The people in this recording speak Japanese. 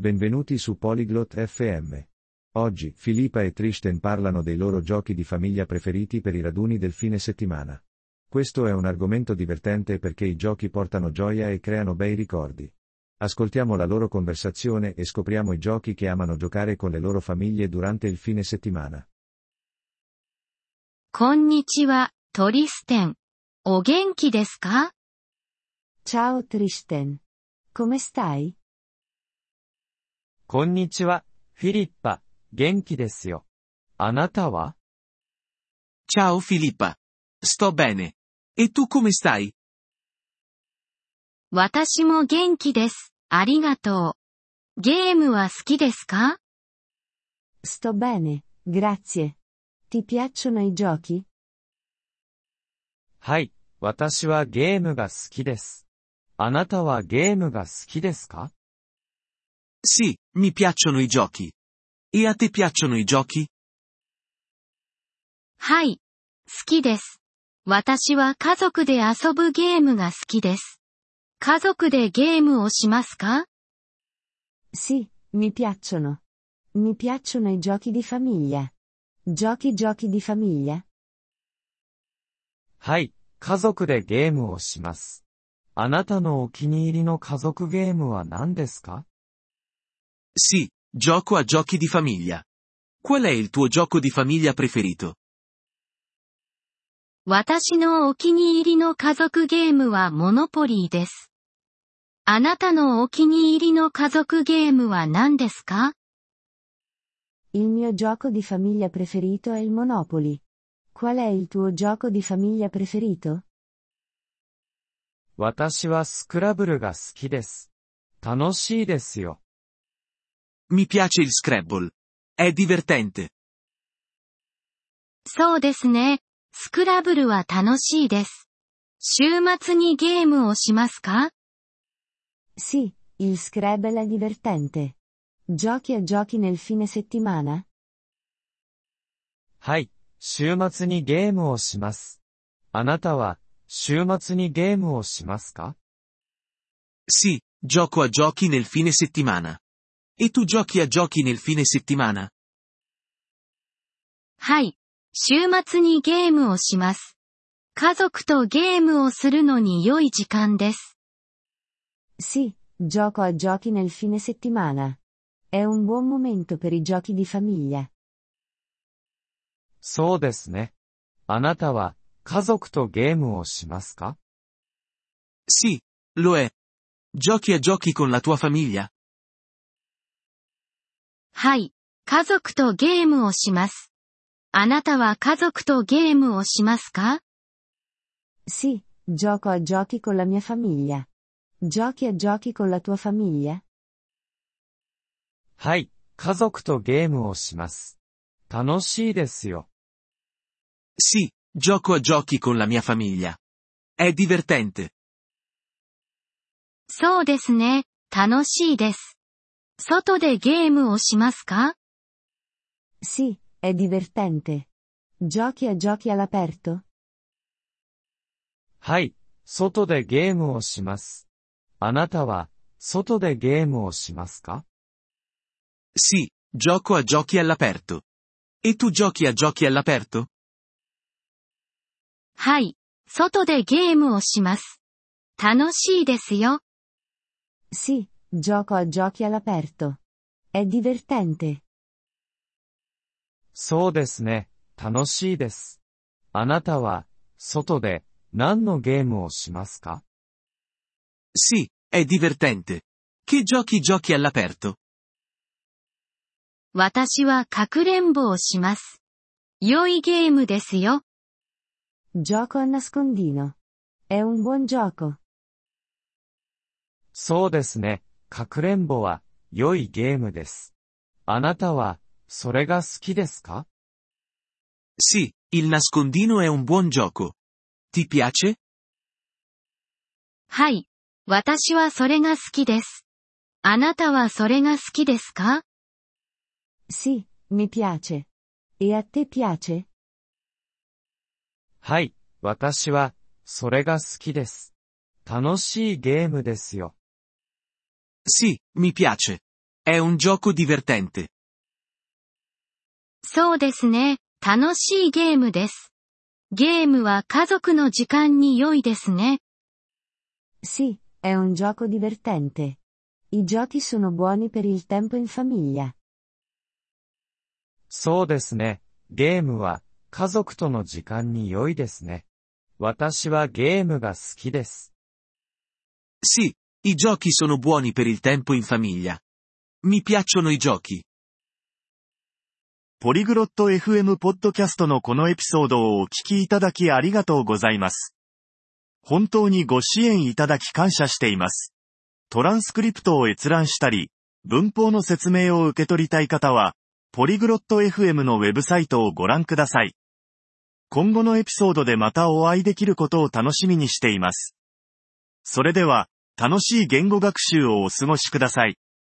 Benvenuti su Polyglot FM. Oggi Filippa e Trishten parlano dei loro giochi di famiglia preferiti per i raduni del fine settimana. Questo è un argomento divertente perché i giochi portano gioia e creano bei ricordi. Ascoltiamo la loro conversazione e scopriamo i giochi che amano giocare con le loro famiglie durante il fine settimana. Konnichiwa, Tristen. O genki desu ka? Ciao Tristen. Come stai? こんにちは、フィリッパ、元気ですよ。あなたは？Ciao Filippa. Sto bene. E tu come stai? 私も元気です。ありがとう。ゲームは好きですか？Sto bene, grazie. Ti piacciono i giochi? はい、私はゲームが好きです。あなたはゲームが好きですか？Sì, mi piacciono i giochi. E a te piacciono i giochi? はい。好きです。私は家族で遊ぶゲームが好きです。家族でゲームをしますか Sì, mi piacciono. Mi piacciono i giochi di famiglia. Giochi giochi di famiglia? はい、家族でゲームをします。あなたのお気に入りの家族ゲームは何ですか Sì, gioco a giochi di famiglia. Qual è il tuo gioco di famiglia preferito? 私のお気に入りの家族ゲームはモノポリーです。あなたのお気に入りの家族ゲームは何ですか Il mio gioco di famiglia preferito è il Monopoly. Qual è il tuo gioco di famiglia preferito? 私はスクラブルが好きです。楽しいですよ。Mi piace il Scrabble. È divertente. そうですね。スクラブルは楽しいです。週末にゲームをしますか Sì, il Scrabble è divertente. Giochi a giochi nel fine settimana? はい、週末にゲームをします。あなたは、週末にゲームをしますか Sì, gioco a giochi nel fine settimana. E tu giochi a giochi nel fine settimana? はい。週末にゲームをします。家族とゲームをするのに良い時間です。Sì, gioco a giochi nel fine settimana. È un buon momento per i giochi di famiglia. そうですね。あなたは、家族とゲームをしますか Sì, lo è. Giochi a giochi con la tua famiglia? はい。家族とゲームをします。あなたは家族とゲームをしますか Sì, gioco a giochi con la mia famiglia. Giochi a giochi con la tua famiglia? はい、家族とゲームをします。楽しいですよ。Sì, gioco a giochi con la mia famiglia. È divertente. そうですね。楽しいです。外でゲームをしますか Sì, è divertente. Giochi a giochi all'aperto? はい、外でゲームをします。あなたは、外でゲームをしますか Sì, gioco a giochi all'aperto. E tu giochi a giochi all'aperto? はい。外でゲームをします。楽しいですよ。Sì, gioco a giochi all'aperto. È divertente. そうですね、楽しいです。あなたは、外で、何のゲームをしますか Sì, è divertente. Che giochi giochi all'aperto? 私はかくれんぼをします。良いゲームですよ。Gioco a nascondino. È un buon gioco. そうですね、かくれんぼは、良いゲームです。あなたは、それが好きですか？Sì, il nascondino è un buon gioco. Ti piace? はい。私はそれが好きです。あなたはそれが好きですか？Sì, mi piace. E a te piace? はい、私は、それが好きです。楽しいゲームですよ。Sì, mi piace. È un gioco divertente. そうですね。楽しいゲームです。ゲームは家族の時間に良いですね。Sì, è un gioco divertente. I giochi sono buoni per il tempo in famiglia. そうですね。ゲームは家族との時間に良いですね。私はゲームが好きです。Sì, i giochi sono buoni per il tempo in famiglia. Mi piacciono i giochi. ポリグロット FM ポッドキャストのこのエピソードをお聞きいただきありがとうございます。本当にご支援いただき感謝しています。トランスクリプトを閲覧したり、文法の説明を受け取りたい方は、ポリグロット FM のウェブサイトをご覧ください。今後のエピソードでまたお会いできることを楽しみにしています。それでは、楽しい言語学習をお過ごしください。